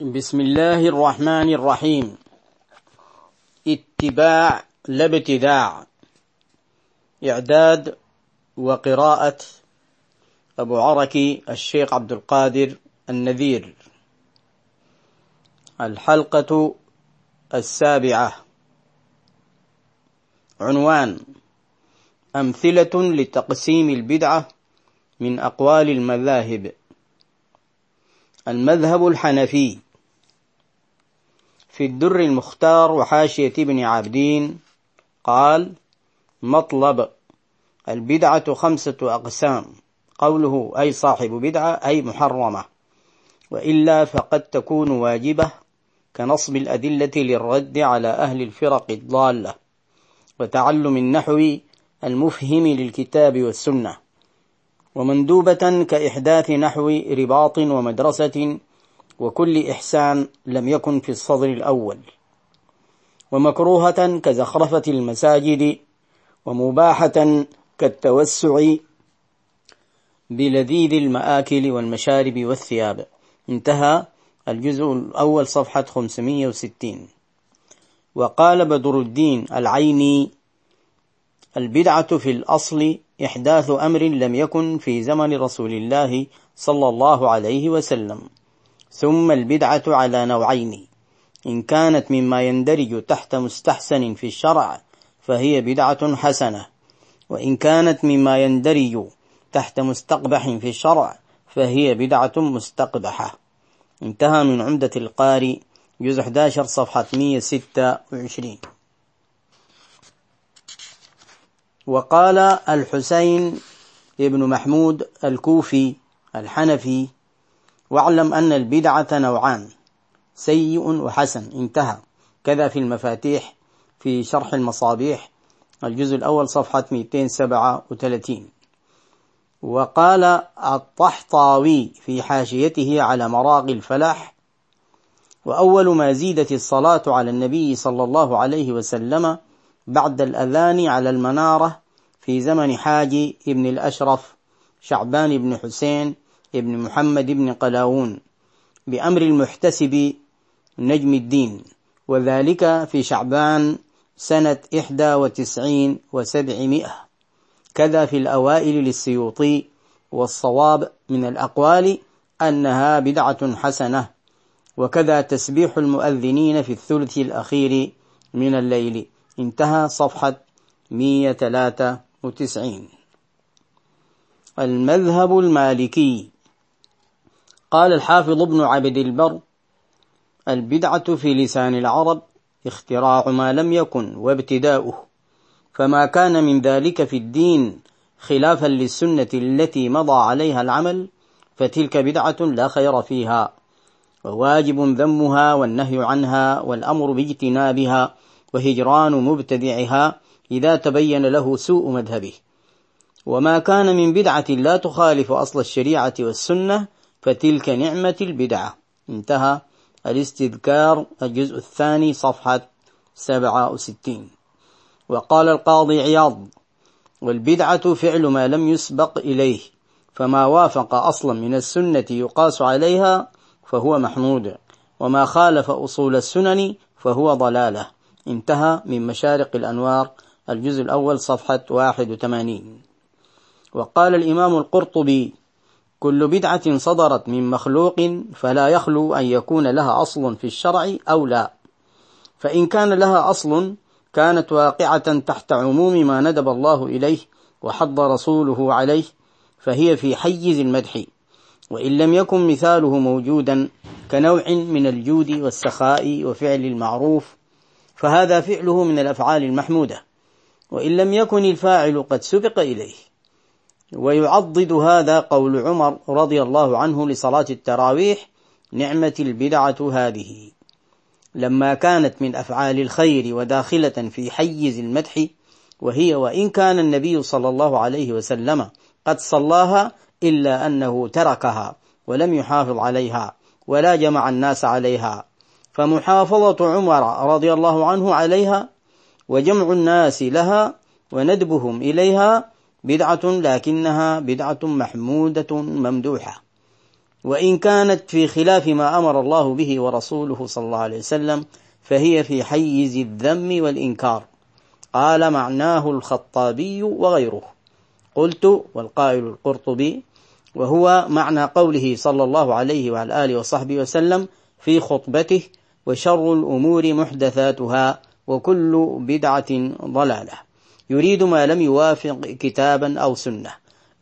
بسم الله الرحمن الرحيم اتباع لا ابتداع إعداد وقراءة أبو عركي الشيخ عبد القادر النذير الحلقة السابعة عنوان أمثلة لتقسيم البدعة من أقوال المذاهب المذهب الحنفي في الدر المختار وحاشية ابن عابدين قال مطلب البدعة خمسة أقسام. قوله أي صاحب بدعة أي محرمة. وإلا فقد تكون واجبة كنصب الأدلة للرد على أهل الفرق الضالة وتعلم النحو المفهم للكتاب والسنة. ومندوبة كإحداث نحو رباط ومدرسة وكل إحسان لم يكن في الصدر الأول. ومكروهة كزخرفة المساجد ومباحة كالتوسع بلذيذ المآكل والمشارب والثياب. انتهى الجزء الأول صفحة 560 وقال بدر الدين العيني البدعة في الأصل إحداث أمر لم يكن في زمن رسول الله صلى الله عليه وسلم. ثم البدعة على نوعين. إن كانت مما يندرج تحت مستحسن في الشرع فهي بدعة حسنة. وإن كانت مما يندرج تحت مستقبح في الشرع فهي بدعة مستقبحة. انتهى من عمدة القاري جزء 11 صفحة 126 وقال الحسين ابن محمود الكوفي الحنفي واعلم أن البدعة نوعان سيء وحسن انتهى. كذا في المفاتيح في شرح المصابيح الجزء الأول صفحة 237 وقال الطحطاوي في حاشيته على مراغي الفلاح وأول ما زيدت الصلاة على النبي صلى الله عليه وسلم بعد الأذان على المنارة في زمن حاج ابن الأشرف شعبان بن حسين ابن محمد بن قلاوون بأمر المحتسب نجم الدين وذلك في شعبان سنة إحدى وتسعين وسبعمائة. كذا في الأوائل للسيوطي والصواب من الأقوال أنها بدعة حسنة وكذا تسبيح المؤذنين في الثلث الأخير من الليل. انتهى صفحة 193 المذهب المالكي قال الحافظ ابن عبد البر البدعة في لسان العرب اختراع ما لم يكن وابتداؤه فما كان من ذلك في الدين خلافا للسنة التي مضى عليها العمل فتلك بدعة لا خير فيها وواجب ذمها والنهي عنها والأمر باجتنابها وهجران مبتدعها إذا تبين له سوء مذهبه. وما كان من بدعة لا تخالف أصل الشريعة والسنة فتلك نعمة البدعة. انتهى الاستذكار الجزء الثاني صفحة 67 وقال القاضي عياض والبدعة فعل ما لم يسبق إليه فما وافق أصلا من السنة يقاس عليها فهو محمود وما خالف أصول السنن فهو ضلالة. انتهى من مشارق الأنوار الجزء الأول صفحة 81 وقال الإمام القرطبي كل بدعة صدرت من مخلوق فلا يخلو أن يكون لها أصل في الشرع أو لا. فإن كان لها أصل كانت واقعة تحت عموم ما ندب الله إليه وحض رسوله عليه فهي في حيز المدح. وإن لم يكن مثاله موجودا كنوع من الجود والسخاء وفعل المعروف فهذا فعله من الأفعال المحمودة. وإن لم يكن الفاعل قد سبق إليه. ويعضد هذا قول عمر رضي الله عنه لصلاة التراويح نعمة البدعة هذه. لما كانت من أفعال الخير وداخلة في حيز المدح وهي وإن كان النبي صلى الله عليه وسلم قد صلاها إلا أنه تركها ولم يحافظ عليها ولا جمع الناس عليها. فمحافظة عمر رضي الله عنه عليها وجمع الناس لها وندبهم إليها بدعة لكنها بدعة محمودة ممدوحة. وإن كانت في خلاف ما أمر الله به ورسوله صلى الله عليه وسلم فهي في حيز الذم والإنكار. قال معناه الخطابي وغيره. قلت والقائل القرطبي وهو معنى قوله صلى الله عليه وعلى آله وصحبه وسلم في خطبته وشر الأمور محدثاتها وكل بدعة ضلالة. يريد ما لم يوافق كتابا أو سنة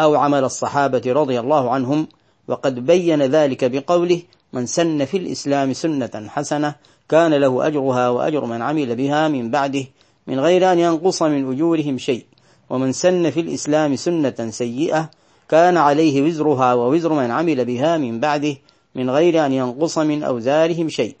أو عمل الصحابة رضي الله عنهم وقد بين ذلك بقوله من سن في الإسلام سنة حسنة كان له أجرها وأجر من عمل بها من بعده من غير أن ينقص من أجورهم شيء. ومن سن في الإسلام سنة سيئة كان عليه وزرها ووزر من عمل بها من بعده من غير أن ينقص من أوزارهم شيء.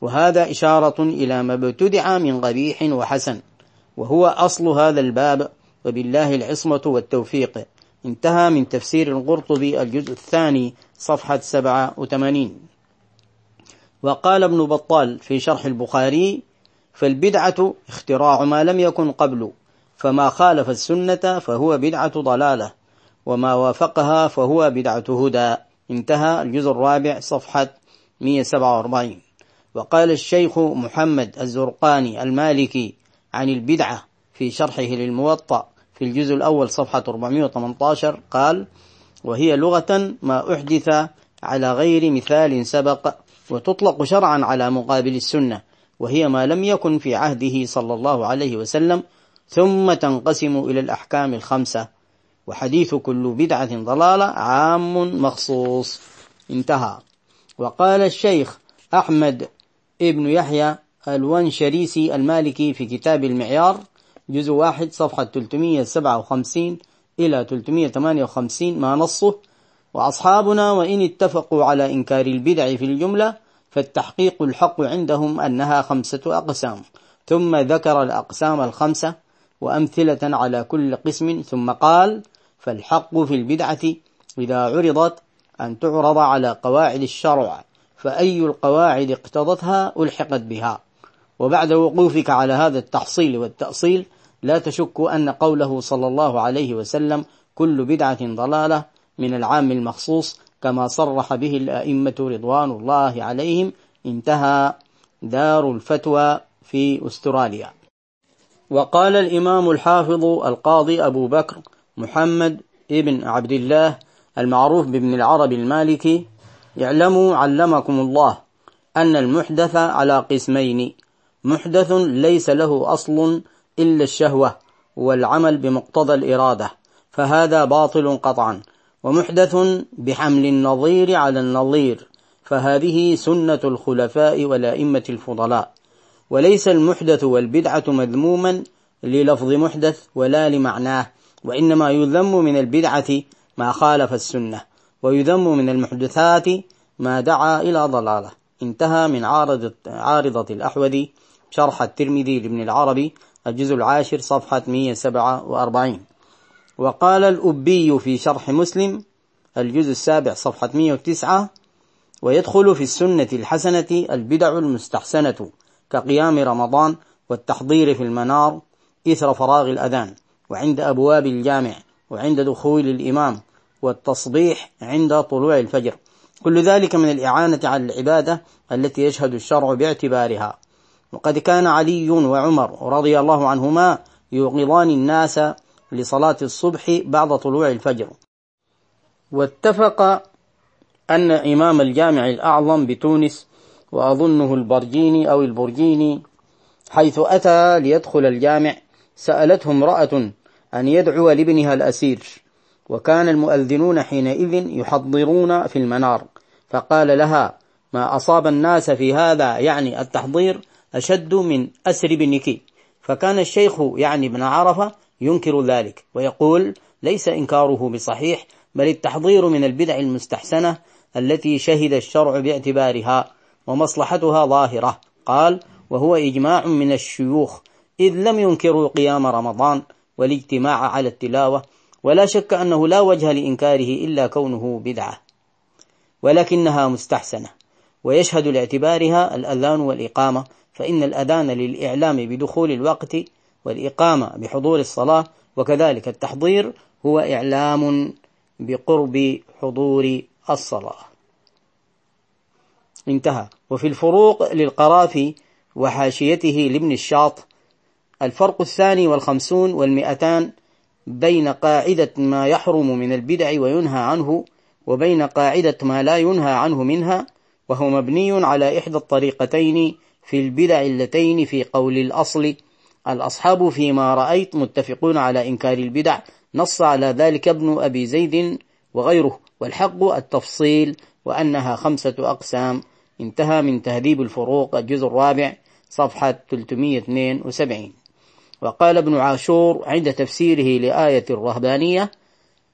وهذا إشارة إلى ما ابتدع من قبيح وحسن. وهو أصل هذا الباب وبالله العصمة والتوفيق. انتهى من تفسير القرطبي الجزء الثاني صفحة 87 وقال ابن بطال في شرح البخاري فالبدعة اختراع ما لم يكن قبل فما خالف السنة فهو بدعة ضلالة وما وافقها فهو بدعة هدى. انتهى الجزء الرابع صفحة 147 وقال الشيخ محمد الزرقاني المالكي عن البدعة في شرحه للموطأ في الجزء الأول صفحة 418 قال وهي لغة ما أحدث على غير مثال سبق وتطلق شرعا على مقابل السنة وهي ما لم يكن في عهده صلى الله عليه وسلم ثم تنقسم إلى الأحكام الخمسة وحديث كل بدعة ضلالة عام مخصوص. انتهى. وقال الشيخ أحمد ابن يحيى الونشريسي المالكي في كتاب المعيار جزء واحد صفحة 357 إلى 358 ما نصه. وأصحابنا وإن اتفقوا على إنكار البدع في الجملة فالتحقيق الحق عندهم أنها خمسة أقسام. ثم ذكر الأقسام الخمسة وأمثلة على كل قسم ثم قال فالحق في البدعة إذا عرضت أن تعرض على قواعد الشرع فأي القواعد اقتضتها ألحقت بها. وبعد وقوفك على هذا التحصيل والتأصيل لا تشك أن قوله صلى الله عليه وسلم كل بدعة ضلالة من العام المخصوص كما صرح به الأئمة رضوان الله عليهم انتهى دار الفتوى في أستراليا. وقال الإمام الحافظ القاضي أبو بكر محمد ابن عبد الله المعروف بابن العرب المالكي اعلموا علمكم الله أن المحدث على قسمين محدث ليس له أصل إلا الشهوة والعمل بمقتضى الإرادة فهذا باطل قطعا. ومحدث بحمل النظير على النظير فهذه سنة الخلفاء والأئمة الفضلاء. وليس المحدث والبدعة مذموما للفظ محدث ولا لمعناه وإنما يذم من البدعة ما خالف السنة ويذم من المحدثات ما دعا إلى ضلالة. انتهى من عارضة, عارضة الأحوذي شرح الترمذي لابن العربي الجزء العاشر صفحة 147 وقال الأبي في شرح مسلم الجزء السابع صفحة 109 ويدخل في السنة الحسنة البدع المستحسنة كقيام رمضان والتحضير في المنار إثر فراغ الأذان وعند أبواب الجامع وعند دخول الإمام والتصبيح عند طلوع الفجر. كل ذلك من الإعانة على العبادة التي يشهد الشرع باعتبارها. وقد كان علي وعمر رضي الله عنهما يوقظان الناس لصلاة الصبح بعد طلوع الفجر. واتفق أن إمام الجامع الأعظم بتونس وأظنه البرجيني أو البرجيني حيث أتى ليدخل الجامع سألته امرأة أن يدعو لابنها الأسير وكان المؤذنون حينئذ يحضرون في المنار فقال لها ما أصاب الناس في هذا يعني التحضير؟ أشد من أسر ابنك. فكان الشيخ يعني ابن عرفة ينكر ذلك ويقول ليس إنكاره بصحيح بل التحضير من البدع المستحسنة التي شهد الشرع باعتبارها ومصلحتها ظاهرة. قال وهو إجماع من الشيوخ إذ لم ينكروا قيام رمضان والاجتماع على التلاوة ولا شك أنه لا وجه لإنكاره إلا كونه بدعة ولكنها مستحسنة. ويشهد لاعتبارها الأذان والإقامة فإن الأذان للإعلام بدخول الوقت والإقامة بحضور الصلاة وكذلك التحضير هو إعلام بقرب حضور الصلاة. انتهى. وفي الفروق للقرافي وحاشيته لابن الشاط الفرق الثاني والخمسون والمئتان بين قاعدة ما يحرم من البدع وينهى عنه وبين قاعدة ما لا ينهى عنه منها وهو مبني على إحدى الطريقتين في البدع اللتين في قول الأصل. الأصحاب فيما رأيت متفقون على إنكار البدع. نص على ذلك ابن أبي زيد وغيره. والحق التفصيل وأنها خمسة أقسام. انتهى من تهذيب الفروق. الجزء الرابع صفحة 372 وقال ابن عاشور عند تفسيره لآية الرهبانية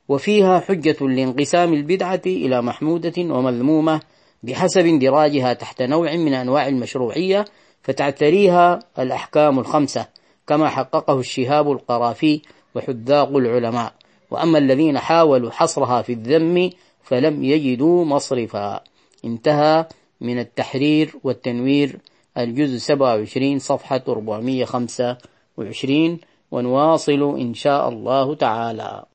وفيها حجة لانقسام البدعة إلى محمودة ومذمومة بحسب اندراجها تحت نوع من أنواع المشروعية فتعتريها الأحكام الخمسة كما حققه الشهاب القرافي وحذاق العلماء. وأما الذين حاولوا حصرها في الذم فلم يجدوا مصرفا. انتهى من التحرير والتنوير الجزء 27 صفحة 425 ونواصل إن شاء الله تعالى.